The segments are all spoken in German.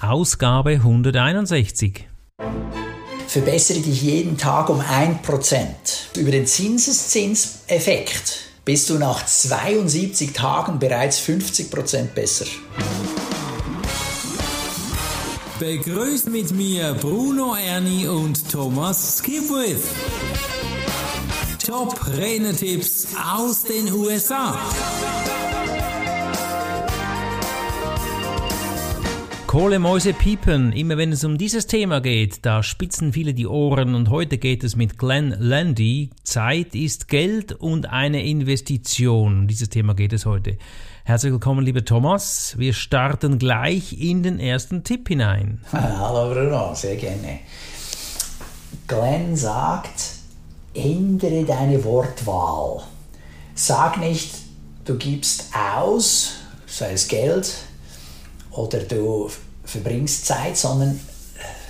Ausgabe 161. Verbessere dich jeden Tag um 1%. Über den Zinseszinseffekt bist du nach 72 Tagen bereits 50% besser. Begrüßt mit mir Bruno Ernie und Thomas Skipwith. Top Renetipps aus den USA. Kohlemäuse piepen. Immer wenn es um dieses Thema geht, da spitzen viele die Ohren und heute geht es mit Glenn Landy. Zeit ist Geld und eine Investition. Um dieses Thema geht es heute. Herzlich willkommen, lieber Thomas. Wir starten gleich in den ersten Tipp hinein. Hallo Bruno, sehr gerne. Glenn sagt, ändere deine Wortwahl. Sag nicht, du gibst aus, sei es Geld, oder du verbringst Zeit, sondern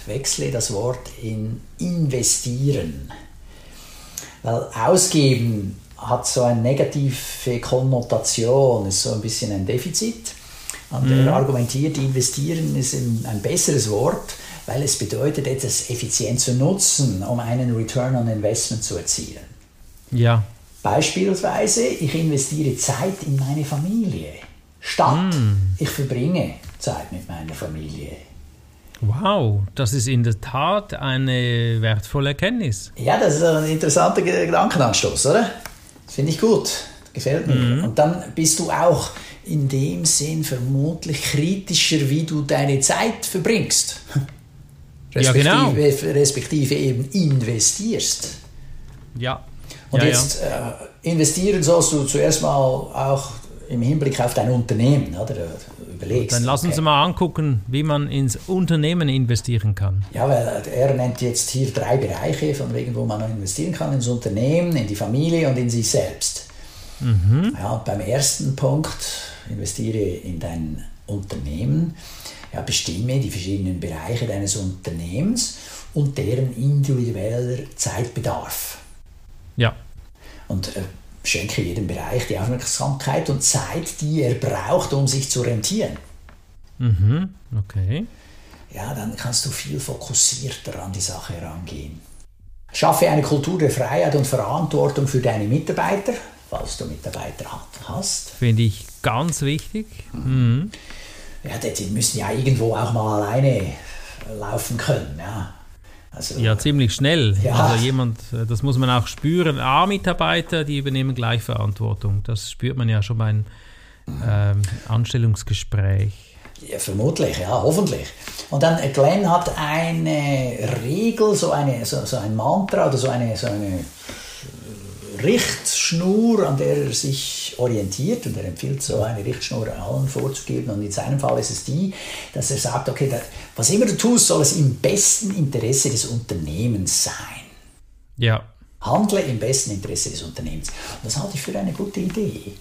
wechsle das Wort in investieren. Weil ausgeben hat so eine negative Konnotation, ist so ein bisschen ein Defizit. Und mhm. er argumentiert, investieren ist ein besseres Wort, weil es bedeutet, etwas effizient zu nutzen, um einen Return on Investment zu erzielen. Ja. Beispielsweise, ich investiere Zeit in meine Familie, statt mm. ich verbringe Zeit mit meiner Familie. Wow, das ist in der Tat eine wertvolle Erkenntnis. Ja, das ist ein interessanter Gedankenanstoß, oder? Das finde ich gut, gefällt mir. Mhm. Und dann bist du auch in dem Sinn vermutlich kritischer, wie du deine Zeit verbringst. Respektive, ja, genau. respektive eben investierst. Ja. Und ja, jetzt ja. Äh, investieren sollst du zuerst mal auch im Hinblick auf dein Unternehmen, oder? überlegst. Dann lass uns okay. mal angucken, wie man ins Unternehmen investieren kann. Ja, weil er nennt jetzt hier drei Bereiche, von wegen, wo man investieren kann, ins Unternehmen, in die Familie und in sich selbst. Mhm. Ja, beim ersten Punkt, investiere in dein Unternehmen, ja, bestimme die verschiedenen Bereiche deines Unternehmens und deren individueller Zeitbedarf. Ja. Und äh, schenke jedem Bereich die Aufmerksamkeit und Zeit, die er braucht, um sich zu rentieren. Mhm, okay. Ja, dann kannst du viel fokussierter an die Sache herangehen. Schaffe eine Kultur der Freiheit und Verantwortung für deine Mitarbeiter, falls du Mitarbeiter hast. Finde ich ganz wichtig. Mhm. Ja, die müssen ja irgendwo auch mal alleine laufen können. Ja. Also, ja, ziemlich schnell. Ja. Also jemand, äh, das muss man auch spüren. A-Mitarbeiter, die übernehmen gleich Verantwortung. Das spürt man ja schon beim ähm, Anstellungsgespräch. Ja, vermutlich, ja, hoffentlich. Und dann äh, Glenn hat eine Regel, so, eine, so, so ein Mantra oder so eine, so eine Richtschnur, an der er sich orientiert und er empfiehlt so eine Richtschnur allen vorzugeben und in seinem Fall ist es die, dass er sagt, okay, was immer du tust, soll es im besten Interesse des Unternehmens sein. Ja. Handle im besten Interesse des Unternehmens. Und das halte ich für eine gute Idee.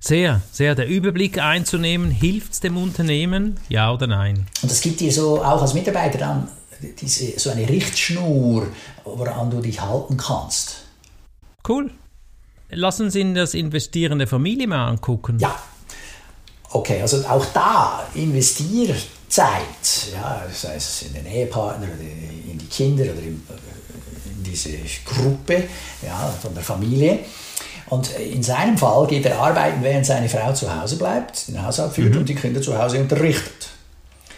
Sehr, sehr. Der Überblick einzunehmen, hilft es dem Unternehmen, ja oder nein? Und das gibt dir so auch als Mitarbeiter dann diese, so eine Richtschnur, woran du dich halten kannst. Cool. Lass uns in das Investieren der Familie mal angucken. Ja. Okay, also auch da Investierzeit, ja, sei es in den Ehepartner oder in die Kinder oder in, in diese Gruppe ja, von der Familie. Und in seinem Fall geht er arbeiten, während seine Frau zu Hause bleibt, den Haushalt führt mhm. und die Kinder zu Hause unterrichtet.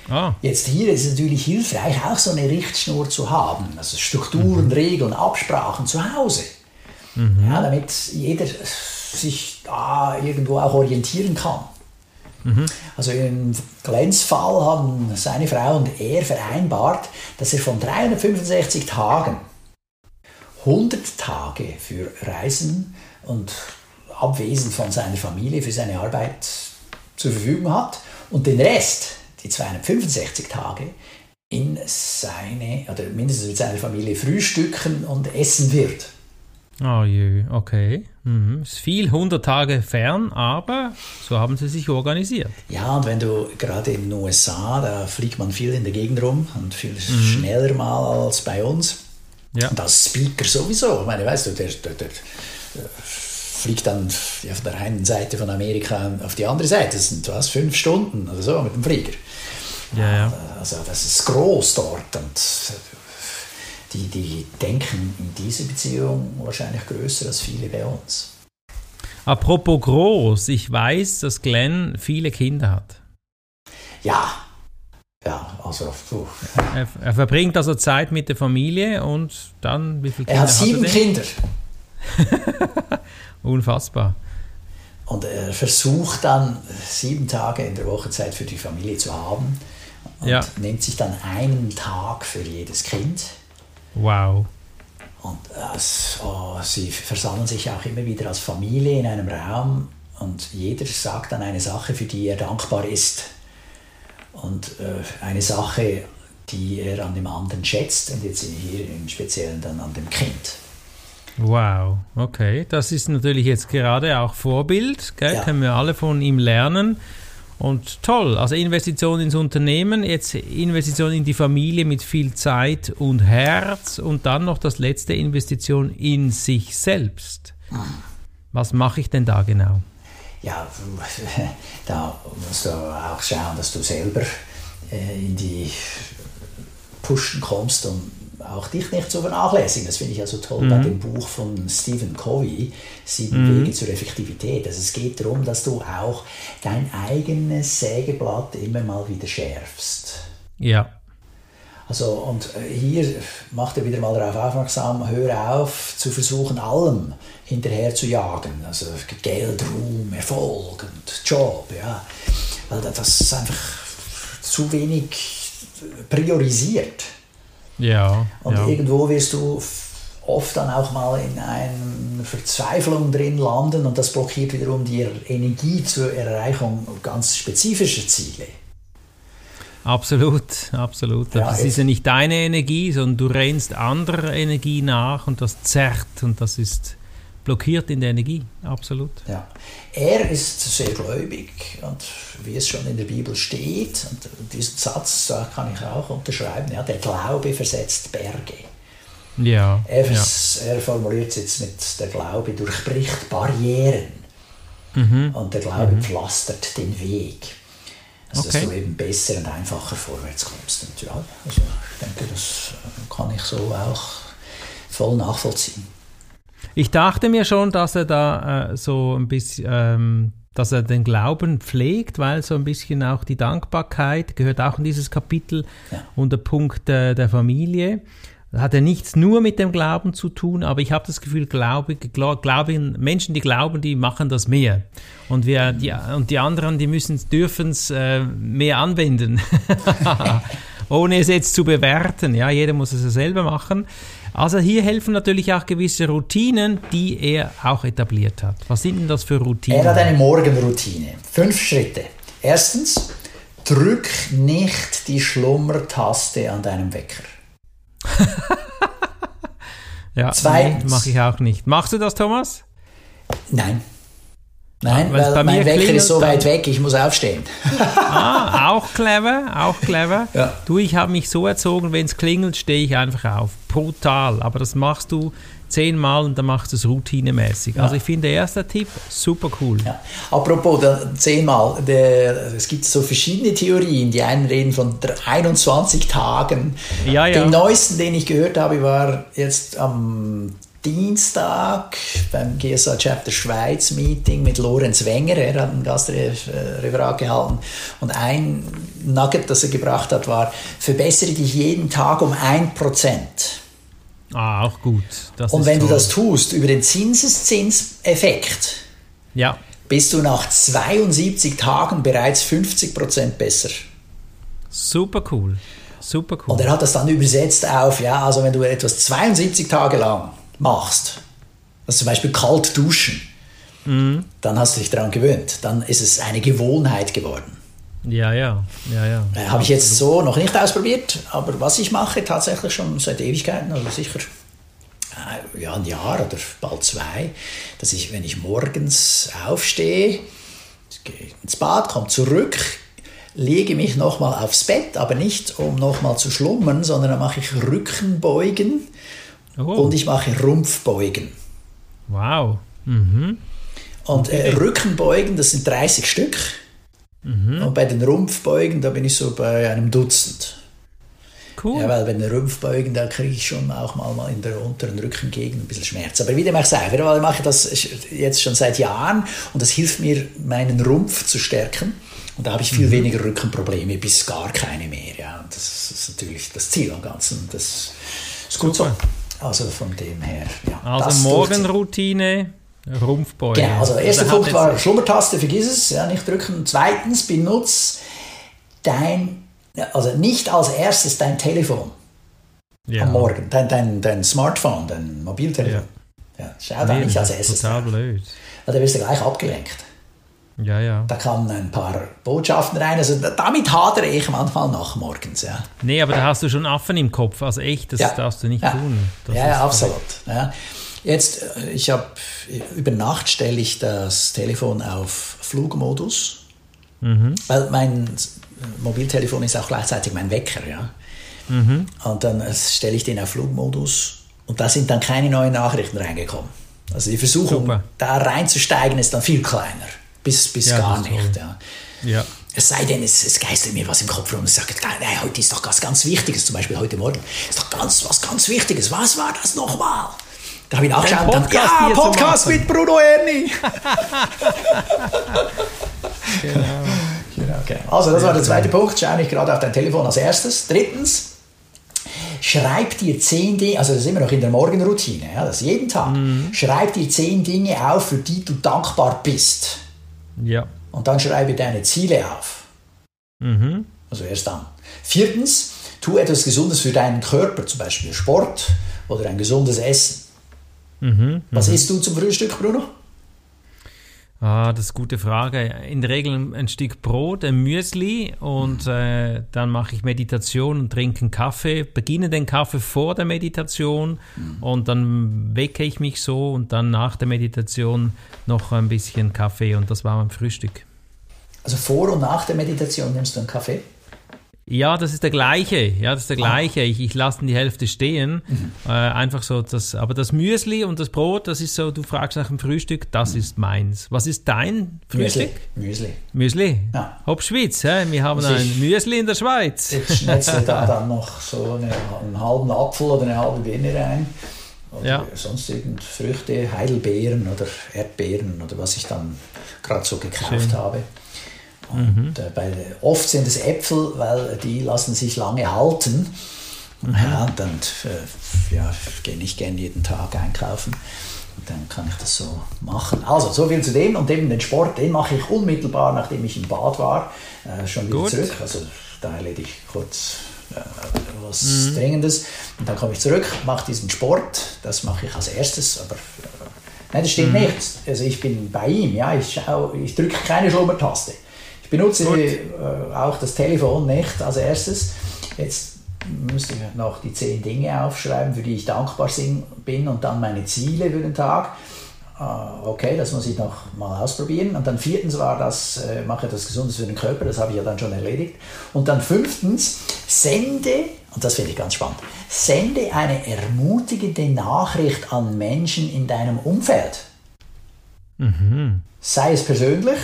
Ah. Jetzt hier ist es natürlich hilfreich, auch so eine Richtschnur zu haben, also Strukturen, mhm. Regeln, Absprachen zu Hause. Mhm. Ja, damit jeder sich da irgendwo auch orientieren kann. Mhm. Also im Glens Fall haben seine Frau und er vereinbart, dass er von 365 Tagen 100 Tage für Reisen und Abwesen von seiner Familie für seine Arbeit zur Verfügung hat und den Rest, die 265 Tage, in seine oder mindestens mit seiner Familie frühstücken und essen wird. Oh je, okay. Mhm. Ist viel 100 Tage fern, aber so haben sie sich organisiert. Ja, und wenn du gerade in den USA, da fliegt man viel in der Gegend rum und viel mhm. schneller mal als bei uns. Ja. Und als Speaker sowieso. Ich meine, weißt du, der, der, der, der fliegt dann ja, von der einen Seite von Amerika auf die andere Seite. Das sind was, fünf Stunden oder so mit dem Flieger. Ja, ja. Also das ist groß dort und die, die denken in dieser Beziehung wahrscheinlich größer als viele bei uns. Apropos groß, ich weiß, dass Glenn viele Kinder hat. Ja, ja, also puh. Er, er verbringt also Zeit mit der Familie und dann, wie viele Kinder Er hat sieben er Kinder Unfassbar. und er versucht dann sieben Tage in der Woche Zeit für die Familie zu haben und Ja. nimmt sich dann einen Tag für jedes Kind. Wow. Und äh, oh, sie versammeln sich auch immer wieder als Familie in einem Raum und jeder sagt dann eine Sache, für die er dankbar ist. Und äh, eine Sache, die er an dem anderen schätzt und jetzt hier im Speziellen dann an dem Kind. Wow, okay. Das ist natürlich jetzt gerade auch Vorbild, gell? Ja. können wir alle von ihm lernen. Und toll, also Investition ins Unternehmen, jetzt Investition in die Familie mit viel Zeit und Herz und dann noch das letzte Investition in sich selbst. Was mache ich denn da genau? Ja, da musst du auch schauen, dass du selber äh, in die Pushen kommst und auch dich nicht zu vernachlässigen. Das finde ich also toll bei dem Buch von Stephen Covey, Sieben Wege zur Effektivität. Also es geht darum, dass du auch dein eigenes Sägeblatt immer mal wieder schärfst. Ja, Also, und äh, hier macht er wieder mal darauf aufmerksam, hör auf zu versuchen, allem hinterher zu jagen. Also Geld, Ruhm, Erfolg und Job, ja. Weil das ist einfach zu wenig priorisiert. Ja, Und ja. irgendwo wirst du oft dann auch mal in einer Verzweiflung drin landen und das blockiert wiederum die Energie zur Erreichung ganz spezifischer Ziele. Absolut, absolut. Ja, das ist ja nicht deine Energie, sondern du rennst anderer Energie nach und das zerrt und das ist blockiert in der Energie. Absolut. Ja. Er ist sehr gläubig und wie es schon in der Bibel steht, und diesen Satz da kann ich auch unterschreiben, ja, der Glaube versetzt Berge. Ja, Er, ja. er formuliert es jetzt mit der Glaube durchbricht Barrieren Mhm. und der Glaube pflastert den Weg. Also, Okay. Dass du eben besser und einfacher vorwärts kommst. Und ja, also ich denke, das äh, kann ich so auch voll nachvollziehen. Ich dachte mir schon, dass er da äh, so ein bisschen, ähm, dass er den Glauben pflegt, weil so ein bisschen auch die Dankbarkeit gehört auch in dieses Kapitel Ja. und der Punkt äh, der Familie. Hat ja nichts nur mit dem Glauben zu tun, aber ich habe das Gefühl, Glaube, Gla- Glauben, Menschen, die glauben, die machen das mehr. Und wir, die, und die anderen, die müssen, dürfen es äh, mehr anwenden. Ohne es jetzt zu bewerten. Ja, jeder muss es ja selber machen. Also hier helfen natürlich auch gewisse Routinen, die er auch etabliert hat. Was sind denn das für Routinen? Er hat eine Morgenroutine. Fünf Schritte. Erstens, drück nicht die Schlummertaste an deinem Wecker. ja, Zweitens. mache ich auch nicht. Machst du das, Thomas? Nein. Nein, weil bei mein Wecker klingelt, ist so weit weg, ich muss aufstehen. Ah, auch clever, auch clever. Ja. Du, ich habe mich so erzogen, wenn es klingelt, stehe ich einfach auf. Brutal. Aber das machst du zehnmal und dann machst du es routinemäßig. Also ich finde, der erste Tipp, super cool. Ja. Apropos, zehnmal, der, es gibt so verschiedene Theorien. Die einen reden von dr- 21 Tagen. Ja, ja. Den neuesten, den ich gehört habe, war jetzt am Dienstag beim GSA Chapter Schweiz Meeting mit Lorenz Wenger. Er hat ein Gastreferat gehalten. Und ein Nugget, das er gebracht hat, war, verbessere dich jeden Tag um 1%. Ah, auch gut. Das Und wenn du toll. das tust über den Zinseszinseffekt, Ja, bist du nach 72 Tagen bereits 50% besser. super cool. Super cool. Und er hat das dann übersetzt auf, ja, also wenn du etwas 72 Tage lang machst, also zum Beispiel kalt duschen, Mhm. dann hast du dich daran gewöhnt. Dann ist es eine Gewohnheit geworden. Ja, ja, ja, ja. Äh, Habe ich jetzt so noch nicht ausprobiert, aber was ich mache tatsächlich schon seit Ewigkeiten, also sicher äh, ja, ein Jahr oder bald zwei, dass ich, wenn ich morgens aufstehe, gehe ins Bad, komme zurück, lege mich nochmal aufs Bett, aber nicht um nochmal zu schlummern, sondern dann mache ich Rückenbeugen Oh, und ich mache Rumpfbeugen. wow. Mhm. Und äh, Rückenbeugen, das sind 30 Stück. Mhm. Und bei den Rumpfbeugen, da bin ich so bei einem Dutzend. Cool. Ja, weil bei den Rumpfbeugen, da kriege ich schon auch mal in der unteren Rückengegend ein bisschen Schmerz. Aber wie dem auch sei, ich mache das jetzt schon seit Jahren und das hilft mir, meinen Rumpf zu stärken. Und da habe ich viel mhm. weniger Rückenprobleme, bis gar keine mehr. Ja. Und das ist natürlich das Ziel am Ganzen. Das ist gut Super. so. Also von dem her. Ja, also Morgenroutine, Rumpfbeuge. Genau, also der erste also Punkt war Schlummertaste, vergiss es, ja, nicht drücken. Zweitens, benutze dein also nicht als erstes dein Telefon ja. am Morgen, dein, dein, dein Smartphone, dein Mobiltelefon. Ja, ja schau da nicht als erstes. Total blöd. Weil da wirst du gleich abgelenkt. Ja, ja. Da kamen ein paar Botschaften rein. Also damit hadere ich manchmal noch morgens. Ja. Nee, aber da hast du schon Affen im Kopf. Also echt, das ja. darfst du nicht ja. tun. Das ja, ja, absolut. Ja. Jetzt, äh, ich habe über Nacht stelle ich das Telefon auf Flugmodus, mhm. weil mein Mobiltelefon ist auch gleichzeitig mein Wecker. Ja? Mhm. Und dann äh, stelle ich den auf Flugmodus und da sind dann keine neuen Nachrichten reingekommen. Also die Versuchung, Super. da reinzusteigen, ist dann viel kleiner. Bis, bis ja, gar nicht. Ja. ja. Es sei denn, es, es geistert mir was im Kopf rum und sagt, nein, heute ist doch was ganz Wichtiges, zum Beispiel heute Morgen, ist doch ganz, was ganz Wichtiges. Was war das nochmal? Da habe ich nachgeschaut und dann, ja, Podcast mit Bruno Erni. genau. Genau, genau. Also, das war der zweite Punkt. Schau nicht gerade auf dein Telefon als erstes. Drittens, schreib dir zehn Dinge, also das ist immer noch in der Morgenroutine, ja, das jeden Tag. Mhm. Schreib dir zehn Dinge auf, für die du dankbar bist. Ja. Und dann schreibe deine Ziele auf. Mhm. Also erst dann. Viertens, tu etwas Gesundes für deinen Körper, zum Beispiel Sport oder ein gesundes Essen. Mhm. Was isst du zum Frühstück, Bruno? Ah, das ist eine gute Frage. In der Regel ein Stück Brot, ein Müsli und äh, dann mache ich Meditation und trinke einen Kaffee, beginne den Kaffee vor der Meditation und dann wecke ich mich so und dann nach der Meditation noch ein bisschen Kaffee und das war mein Frühstück. Also vor und nach der Meditation nimmst du einen Kaffee? Ja, das ist der gleiche. Ja, das ist der ah. gleiche. Ich, ich lasse die Hälfte stehen. Mhm. Äh, einfach so, das, aber das Müsli und das Brot, das ist so, du fragst nach dem Frühstück, das mhm. ist meins. Was ist dein Frühstück? Müsli. Müsli? Ja. Hop Schweiz, hä? wir haben ein Müsli in der Schweiz. Ich schnetzle da dann noch so eine, einen halben Apfel oder eine halbe Birne rein. Oder ja. sonst irgend Früchte, Heidelbeeren oder Erdbeeren oder was ich dann gerade so gekauft Schön. habe. Und mhm. bei, oft sind es Äpfel, weil die lassen sich lange halten. Mhm. Ja, und dann äh, ja, gehe ich gerne jeden Tag einkaufen. Und dann kann ich das so machen. Also, so viel zu dem. Und eben den Sport, den mache ich unmittelbar, nachdem ich im Bad war, äh, schon wieder Gut. zurück. Also, da erledige ich kurz äh, was mhm. Dringendes. Und dann komme ich zurück, mache diesen Sport. Das mache ich als erstes. Aber äh, nein, das stimmt mhm. nicht. Also, ich bin bei ihm. Ja, ich, ich drücke keine Schlummertaste. Ich benutze äh, auch das Telefon nicht als erstes. Jetzt müsste ich noch die zehn Dinge aufschreiben, für die ich dankbar bin und dann meine Ziele für den Tag. Uh, okay, das muss ich noch mal ausprobieren. Und dann viertens war das, äh, mache etwas Gesundes für den Körper, das habe ich ja dann schon erledigt. Und dann fünftens, sende, und das finde ich ganz spannend, sende eine ermutigende Nachricht an Menschen in deinem Umfeld. Mhm. Sei es persönlich,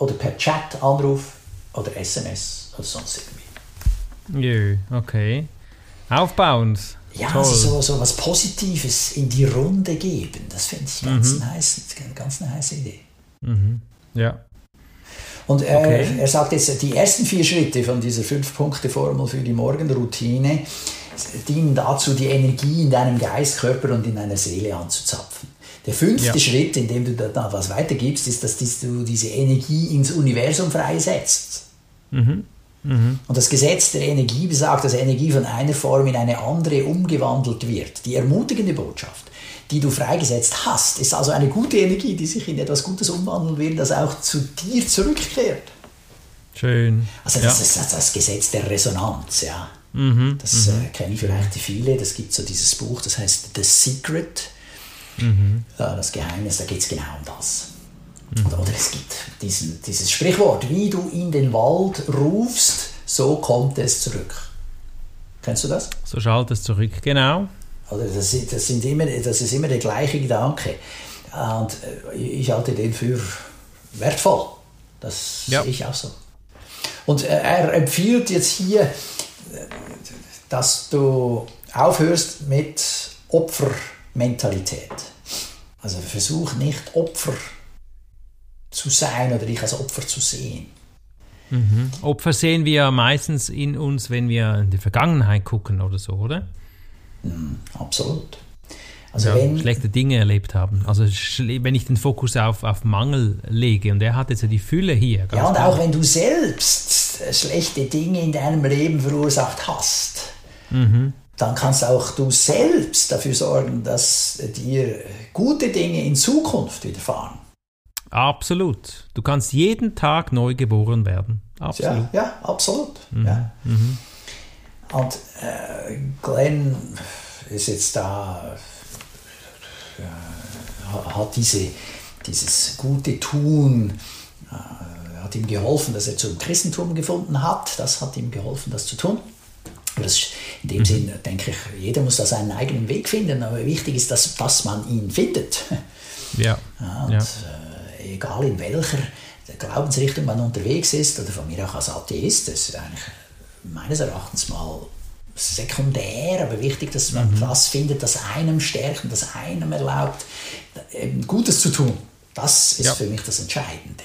oder per Chat, Anruf oder SMS oder sonst irgendwie. Jö, okay. Aufbauend. Ja, also so, so was Positives in die Runde geben, das finde ich ganz, mhm. heiß, ganz eine heiße Idee. Mhm. Ja. Und er, okay. er sagt jetzt, die ersten vier Schritte von dieser Fünf-Punkte-Formel für die Morgenroutine dienen dazu, die Energie in deinem Geist, Körper und in deiner Seele anzuzapfen. Der fünfte ja. Schritt, in dem du da was weitergibst, ist, dass du diese Energie ins Universum freisetzt. Mhm. Mhm. Und das Gesetz der Energie besagt, dass Energie von einer Form in eine andere umgewandelt wird. Die ermutigende Botschaft, die du freigesetzt hast, ist also eine gute Energie, die sich in etwas Gutes umwandeln will, das auch zu dir zurückkehrt. Schön. Also das ja. ist das Gesetz der Resonanz, ja. Mhm. Das äh, mhm. kennen vielleicht viele. Das gibt so dieses Buch, das heißt The Secret Mhm. Das Geheimnis, da geht es genau um das. Mhm. Oder, es gibt diesen, dieses Sprichwort, wie du in den Wald rufst, so kommt es zurück. Kennst du das? So schaltet es zurück, genau. Oder das, das, sind immer, das ist immer der gleiche Gedanke. Und äh, ich halte den für wertvoll. Das ja. sehe ich auch so. Und er empfiehlt jetzt hier, dass du aufhörst mit Opfermentalität. Also versuch nicht Opfer zu sein oder dich als Opfer zu sehen. Mhm. Opfer sehen wir meistens in uns, wenn wir in die Vergangenheit gucken oder so, oder? Mhm, absolut. Also ja, wenn, schlechte Dinge erlebt haben. Also wenn ich den Fokus auf, auf Mangel lege und er hat jetzt ja die Fülle hier. ja, und klar. auch wenn du selbst schlechte Dinge in deinem Leben verursacht hast, mhm. Dann kannst auch du selbst dafür sorgen, dass dir gute Dinge in Zukunft widerfahren. Absolut. Du kannst jeden Tag neu geboren werden. Absolut. Ja, ja absolut. Mhm. Ja. Mhm. Und äh, Glenn ist jetzt da, äh, hat diese, dieses gute Tun, äh, hat ihm geholfen, dass er zum Christentum gefunden hat. Das hat ihm geholfen, das zu tun. Das, in dem mhm. Sinn denke ich, jeder muss da seinen eigenen Weg finden, aber wichtig ist, dass, dass man ihn findet. Ja. ja, und, ja. Äh, egal in welcher Glaubensrichtung man unterwegs ist, oder von mir auch als Atheist, das ist eigentlich meines Erachtens mal sekundär, aber wichtig, dass man mhm. das findet, das einem stärkt und das einem erlaubt, Gutes zu tun. Das ist ja. für mich das Entscheidende.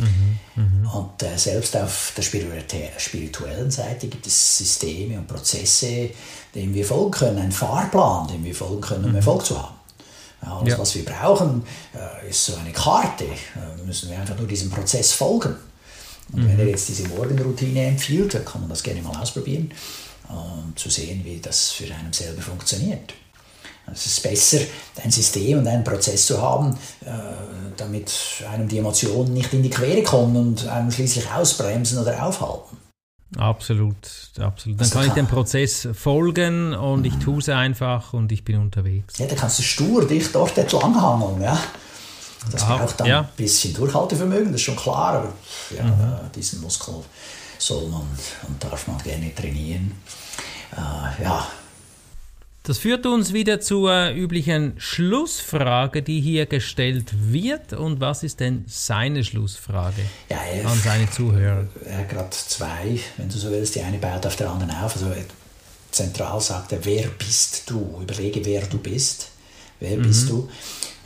Mhm, mh. Und äh, selbst auf der spirituellen Seite gibt es Systeme und Prozesse, denen wir folgen können, einen Fahrplan, dem wir folgen können, um mhm. Erfolg zu haben. Alles, ja. was wir brauchen, äh, ist so eine Karte. Da müssen wir einfach nur diesem Prozess folgen. Und mhm. wenn er jetzt diese Morgenroutine empfiehlt, dann kann man das gerne mal ausprobieren, um zu sehen, wie das für einen selber funktioniert. Es ist besser, ein System und einen Prozess zu haben, äh, damit einem die Emotionen nicht in die Quere kommen und einem schließlich ausbremsen oder aufhalten. Absolut, absolut. Dann also kann ich dem Prozess folgen und ich tue es einfach und ich bin unterwegs. Ja, dann kannst du stur dich dort entlang hangeln, ja. Das ah, braucht dann ja. ein bisschen Durchhaltevermögen, das ist schon klar, aber ja, mhm. Äh, diesen Muskel soll man und darf man gerne trainieren. Äh, ja, das führt uns wieder zur üblichen Schlussfrage, die hier gestellt wird. Und was ist denn seine Schlussfrage ja, er, an seine Zuhörer? Er hat gerade zwei, wenn du so willst. Die eine baut auf der anderen auf. Also zentral sagt er, wer bist du? Überlege, wer du bist. Wer mhm. bist du?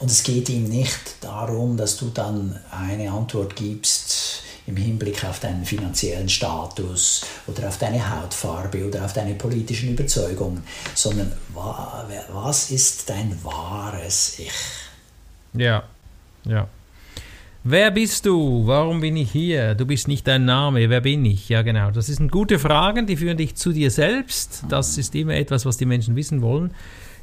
Und es geht ihm nicht darum, dass du dann eine Antwort gibst, im Hinblick auf deinen finanziellen Status oder auf deine Hautfarbe oder auf deine politischen Überzeugungen, sondern was ist dein wahres Ich? Ja, ja. Wer bist du? Warum bin ich hier? Du bist nicht dein Name. Wer bin ich? Ja, genau. Das sind gute Fragen, die führen dich zu dir selbst. Das ist immer etwas, was die Menschen wissen wollen.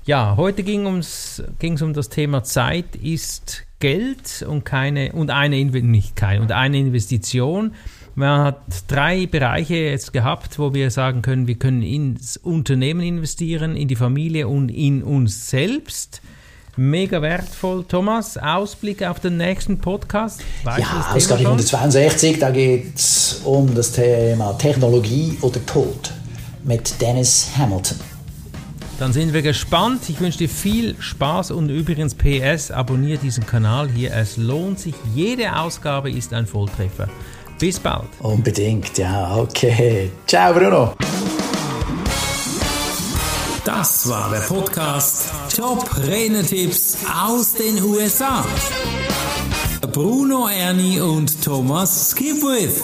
Ja, heute ging es um das Thema Zeit ist Geld und keine und eine nicht keine, und eine Investition. Man hat drei Bereiche jetzt gehabt, wo wir sagen können, wir können ins Unternehmen investieren, in die Familie und in uns selbst. Mega wertvoll. Thomas, Ausblick auf den nächsten Podcast? Weißt ja, Ausgabe 162, da geht es um das Thema Technologie oder Tod mit Dennis Hamilton. Dann sind wir gespannt. Ich wünsche dir viel Spaß und übrigens PS, abonniere diesen Kanal hier. Es lohnt sich. Jede Ausgabe ist ein Volltreffer. Bis bald. Unbedingt, ja, okay. Ciao, Bruno. Das war der Podcast Top Renetipps aus den USA. Bruno Ernie und Thomas Skipwith.